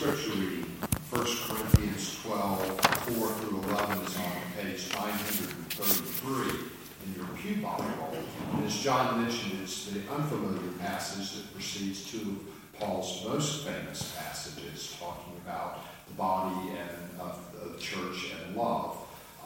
scripture reading, 1 Corinthians 12, 4 through 11, is on page 933 in your Pew Bible. And as John mentioned, it's the unfamiliar passage that precedes two of Paul's most famous passages, talking about the body and of the church and love.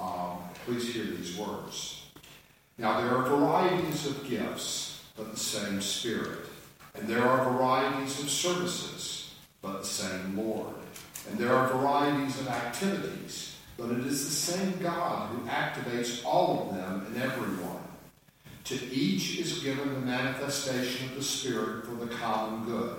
Um, please hear these words. Now, there are varieties of gifts, but the same Spirit. And there are varieties of services, but the same Lord. And there are varieties of activities, but it is the same God who activates all of them in everyone. To each is given the manifestation of the Spirit for the common good.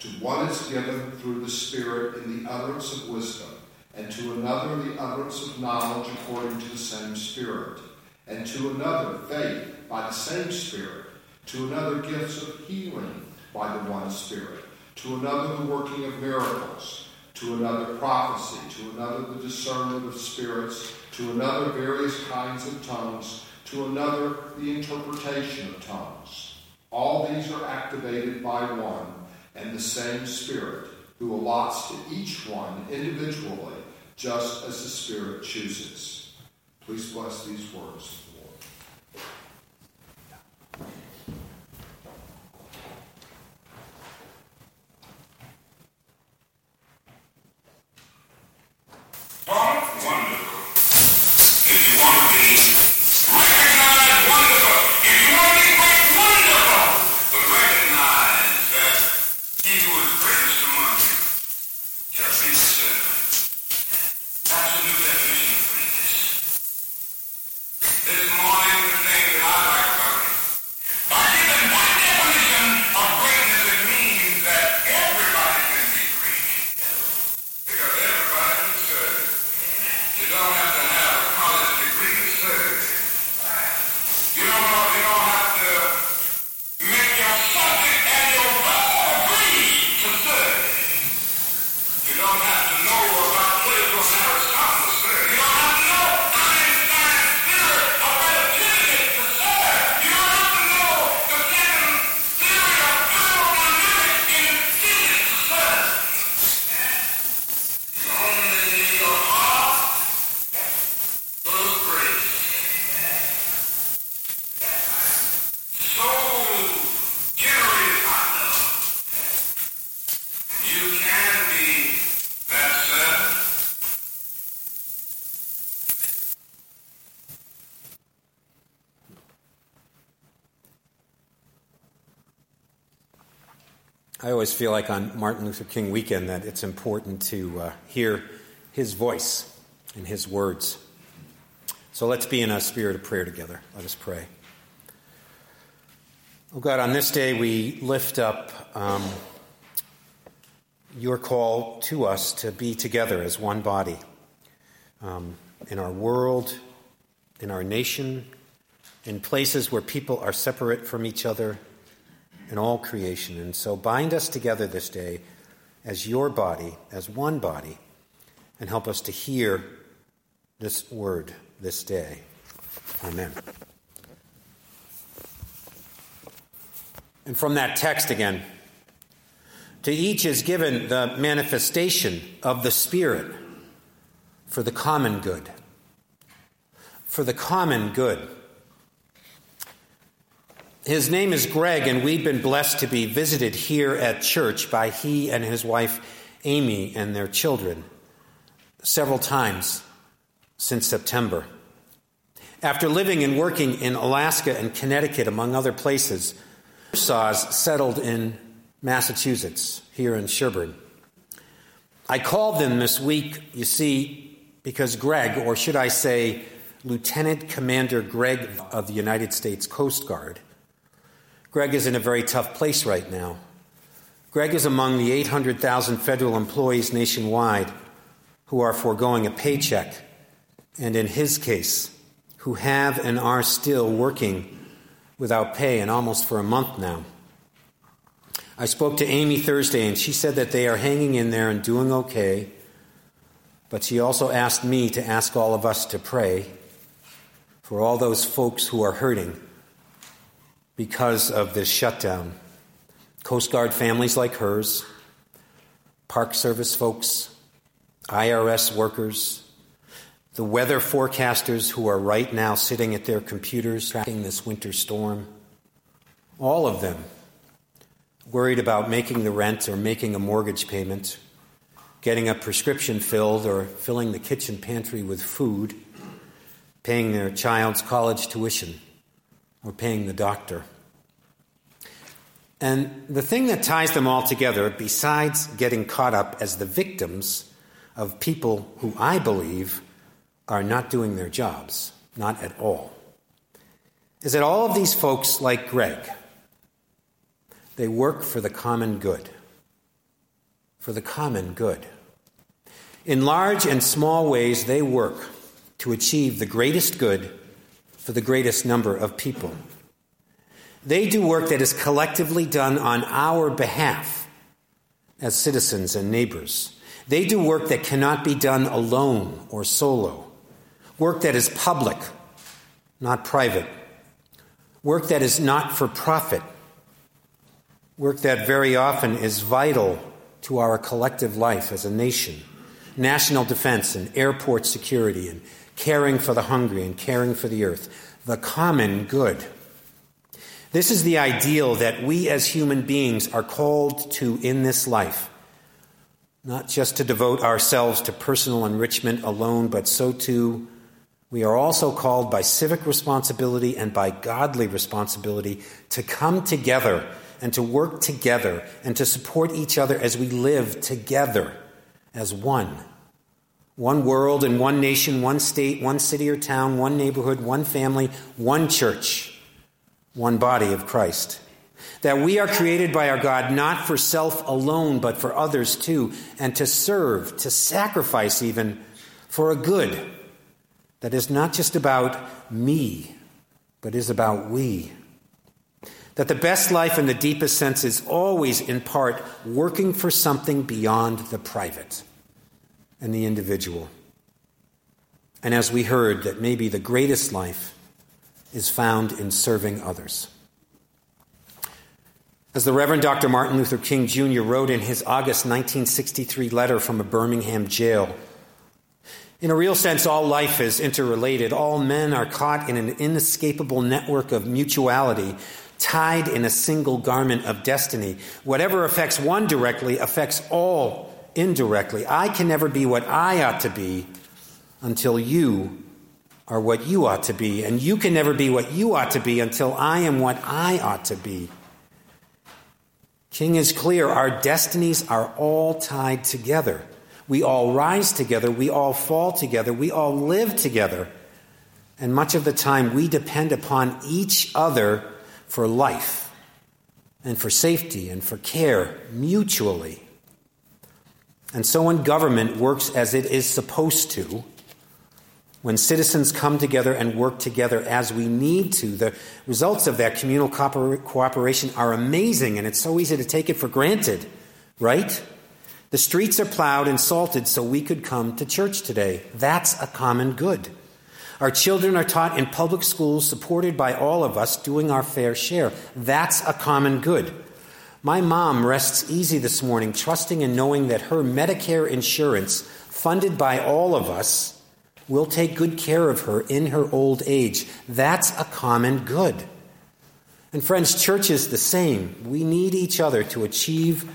To one is given through the Spirit in the utterance of wisdom, and to another the utterance of knowledge according to the same Spirit, and to another faith by the same Spirit to another gifts of healing by the one Spirit, to another the working of miracles, to another prophecy, to another the discernment of spirits, to another various kinds of tongues, to another the interpretation of tongues. All these are activated by one and the same Spirit, who allots to each one individually, just as the Spirit chooses. Please bless these words. Always feel like on Martin Luther King weekend that it's important to uh, hear his voice and his words. So let's be in a spirit of prayer together. Let us pray. Oh God, on this day we lift up um, your call to us to be together as one body um, in our world, in our nation, in places where people are separate from each other in all creation. And so bind us together this day as your body, as one body, and help us to hear this word this day. Amen. And from that text again, to each is given the manifestation of the Spirit for the common good. For the common good. His name is Greg, and we've been blessed to be visited here at church by he and his wife Amy and their children several times since September. After living and working in Alaska and Connecticut, among other places, Saws settled in Massachusetts, here in Sherborn. I called them this week, you see, because Greg, or should I say, Lieutenant Commander Greg of the United States Coast Guard, Greg is in a very tough place right now. Greg is among the 800,000 federal employees nationwide who are foregoing a paycheck, and in his case, who have and are still working without pay and almost for a month now. I spoke to Amy Thursday, and she said that they are hanging in there and doing okay, but she also asked me to ask all of us to pray for all those folks who are hurting because of this shutdown. Coast Guard families like hers, Park Service folks, IRS workers, the weather forecasters who are right now sitting at their computers tracking this winter storm, all of them worried about making the rent or making a mortgage payment, getting a prescription filled or filling the kitchen pantry with food, paying their child's college tuition, or paying the doctor. And the thing that ties them all together, besides getting caught up as the victims of people who I believe are not doing their jobs, not at all, is that all of these folks, like Greg, they work for the common good. For the common good. In large and small ways, they work to achieve the greatest good for the greatest number of people. They do work that is collectively done on our behalf as citizens and neighbors. They do work that cannot be done alone or solo. Work that is public, not private. Work that is not for profit. Work that very often is vital to our collective life as a nation. National defense and airport security and caring for the hungry and caring for the earth. The common good. This is the ideal that we as human beings are called to in this life. Not just to devote ourselves to personal enrichment alone, but so too we are also called by civic responsibility and by godly responsibility to come together and to work together and to support each other as we live together as one. One world and one nation, one state, one city or town, one neighborhood, one family, one church one body of Christ. That we are created by our God not for self alone, but for others too, and to serve, to sacrifice even for a good that is not just about me, but is about we. That the best life in the deepest sense is always, in part, working for something beyond the private and the individual. And as we heard, that maybe the greatest life is found in serving others. As the Reverend Dr. Martin Luther King Jr. wrote in his August 1963 letter from a Birmingham jail, in a real sense, all life is interrelated. All men are caught in an inescapable network of mutuality, tied in a single garment of destiny. Whatever affects one directly affects all indirectly. I can never be what I ought to be until you are what you ought to be, and you can never be what you ought to be until I am what I ought to be. King is clear our destinies are all tied together. We all rise together, we all fall together, we all live together. And much of the time, we depend upon each other for life and for safety and for care mutually. And so, when government works as it is supposed to, when citizens come together and work together as we need to, the results of that communal cooperation are amazing, and it's so easy to take it for granted, right? The streets are plowed and salted so we could come to church today. That's a common good. Our children are taught in public schools supported by all of us doing our fair share. That's a common good. My mom rests easy this morning, trusting and knowing that her Medicare insurance, funded by all of us, will take good care of her in her old age. That's a common good. And friends, church is the same. We need each other to achieve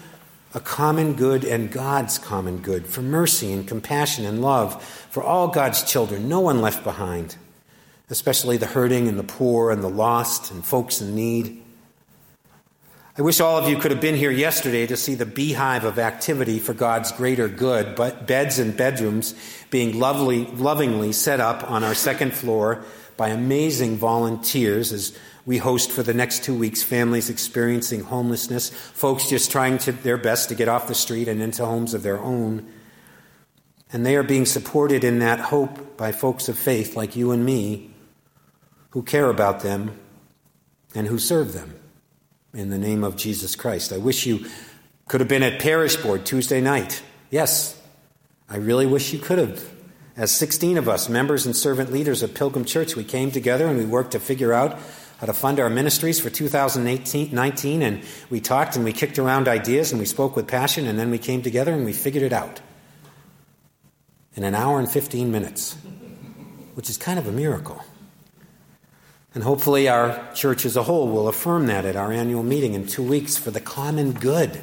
a common good and God's common good for mercy and compassion and love for all God's children, no one left behind, especially the hurting and the poor and the lost and folks in need. I wish all of you could have been here yesterday to see the beehive of activity for God's greater good, but beds and bedrooms being lovely, lovingly set up on our second floor by amazing volunteers as we host for the next two weeks families experiencing homelessness, folks just trying to, their best to get off the street and into homes of their own. And they are being supported in that hope by folks of faith like you and me who care about them and who serve them in the name of Jesus Christ. I wish you could have been at Parish Board Tuesday night. Yes, I really wish you could have. As 16 of us, members and servant leaders of Pilgrim Church, we came together and we worked to figure out how to fund our ministries for 2019, and we talked and we kicked around ideas and we spoke with passion, and then we came together and we figured it out in an hour and 15 minutes, which is kind of a miracle. And hopefully, our church as a whole will affirm that at our annual meeting in two weeks for the common good.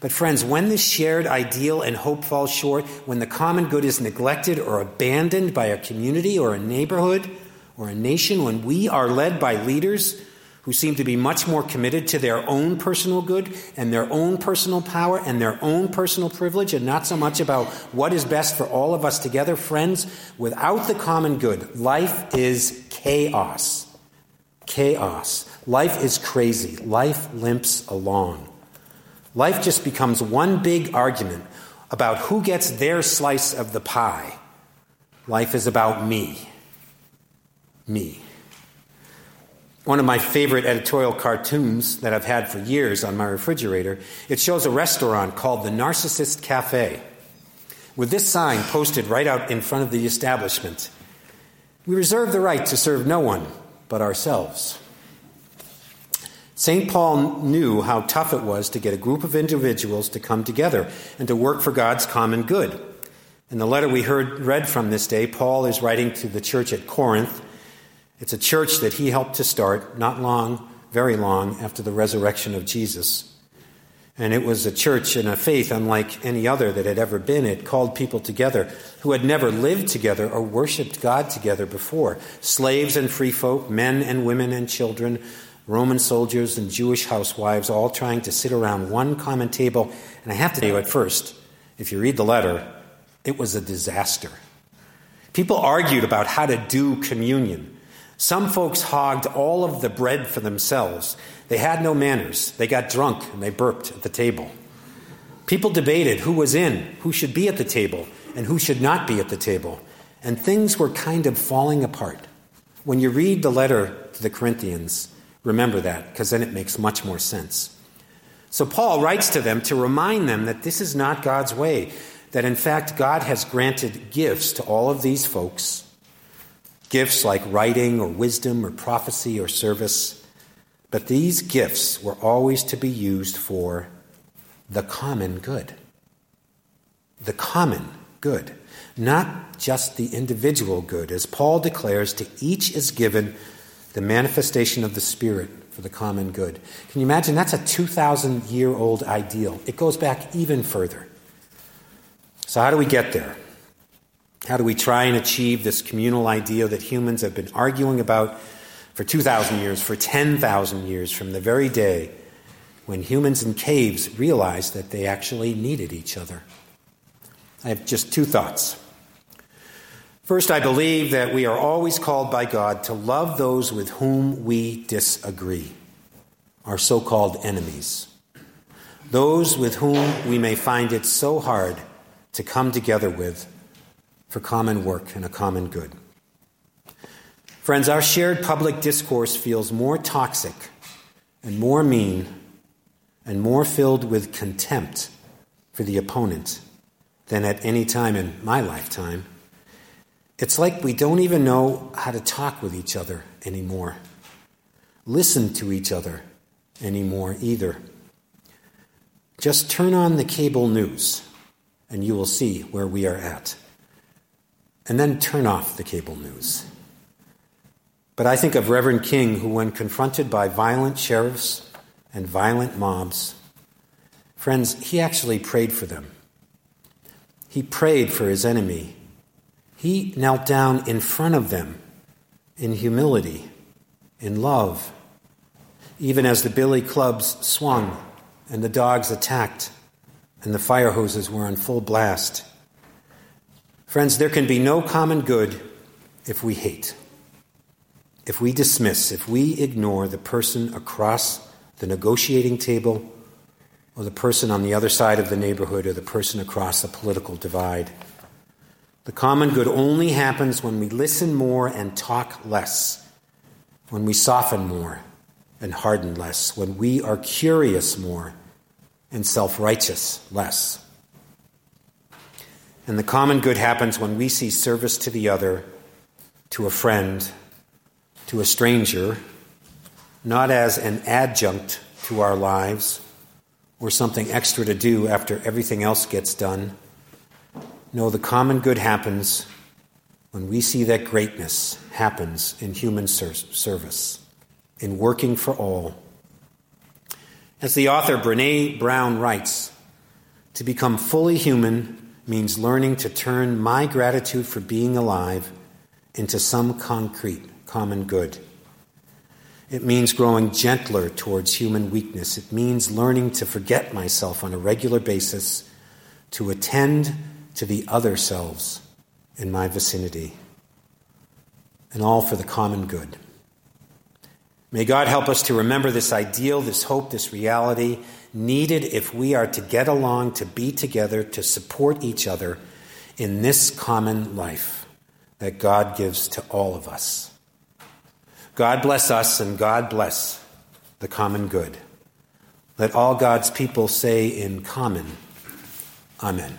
But, friends, when this shared ideal and hope falls short, when the common good is neglected or abandoned by a community or a neighborhood or a nation, when we are led by leaders who seem to be much more committed to their own personal good and their own personal power and their own personal privilege and not so much about what is best for all of us together, friends, without the common good, life is chaos. Chaos. Life is crazy. Life limps along. Life just becomes one big argument about who gets their slice of the pie. Life is about me. Me one of my favorite editorial cartoons that I've had for years on my refrigerator. It shows a restaurant called the Narcissist Cafe with this sign posted right out in front of the establishment. We reserve the right to serve no one but ourselves. St. Paul knew how tough it was to get a group of individuals to come together and to work for God's common good. In the letter we heard read from this day, Paul is writing to the church at Corinth it's a church that he helped to start not long, very long after the resurrection of Jesus. And it was a church and a faith unlike any other that had ever been. It called people together who had never lived together or worshiped God together before slaves and free folk, men and women and children, Roman soldiers and Jewish housewives, all trying to sit around one common table. And I have to tell you at first, if you read the letter, it was a disaster. People argued about how to do communion. Some folks hogged all of the bread for themselves. They had no manners. They got drunk and they burped at the table. People debated who was in, who should be at the table, and who should not be at the table. And things were kind of falling apart. When you read the letter to the Corinthians, remember that, because then it makes much more sense. So Paul writes to them to remind them that this is not God's way, that in fact God has granted gifts to all of these folks gifts like writing or wisdom or prophecy or service. But these gifts were always to be used for the common good. The common good, not just the individual good. As Paul declares, to each is given the manifestation of the Spirit for the common good. Can you imagine? That's a 2,000 year old ideal. It goes back even further. So, how do we get there? How do we try and achieve this communal idea that humans have been arguing about for 2,000 years, for 10,000 years, from the very day when humans in caves realized that they actually needed each other? I have just two thoughts. First, I believe that we are always called by God to love those with whom we disagree, our so called enemies, those with whom we may find it so hard to come together with for common work and a common good. Friends, our shared public discourse feels more toxic and more mean and more filled with contempt for the opponent than at any time in my lifetime. It's like we don't even know how to talk with each other anymore, listen to each other anymore either. Just turn on the cable news and you will see where we are at and then turn off the cable news. But I think of Reverend King, who, when confronted by violent sheriffs and violent mobs, friends, he actually prayed for them. He prayed for his enemy. He knelt down in front of them in humility, in love, even as the billy clubs swung and the dogs attacked and the fire hoses were on full blast. Friends, there can be no common good if we hate, if we dismiss, if we ignore the person across the negotiating table, or the person on the other side of the neighborhood, or the person across the political divide. The common good only happens when we listen more and talk less, when we soften more and harden less, when we are curious more and self righteous less. And the common good happens when we see service to the other, to a friend, to a stranger, not as an adjunct to our lives or something extra to do after everything else gets done. No, the common good happens when we see that greatness happens in human service, in working for all. As the author Brene Brown writes, to become fully human means learning to turn my gratitude for being alive into some concrete common good. It means growing gentler towards human weakness. It means learning to forget myself on a regular basis, to attend to the other selves in my vicinity, and all for the common good. May God help us to remember this ideal, this hope, this reality, needed if we are to get along, to be together, to support each other in this common life that God gives to all of us. God bless us and God bless the common good. Let all God's people say in common, Amen.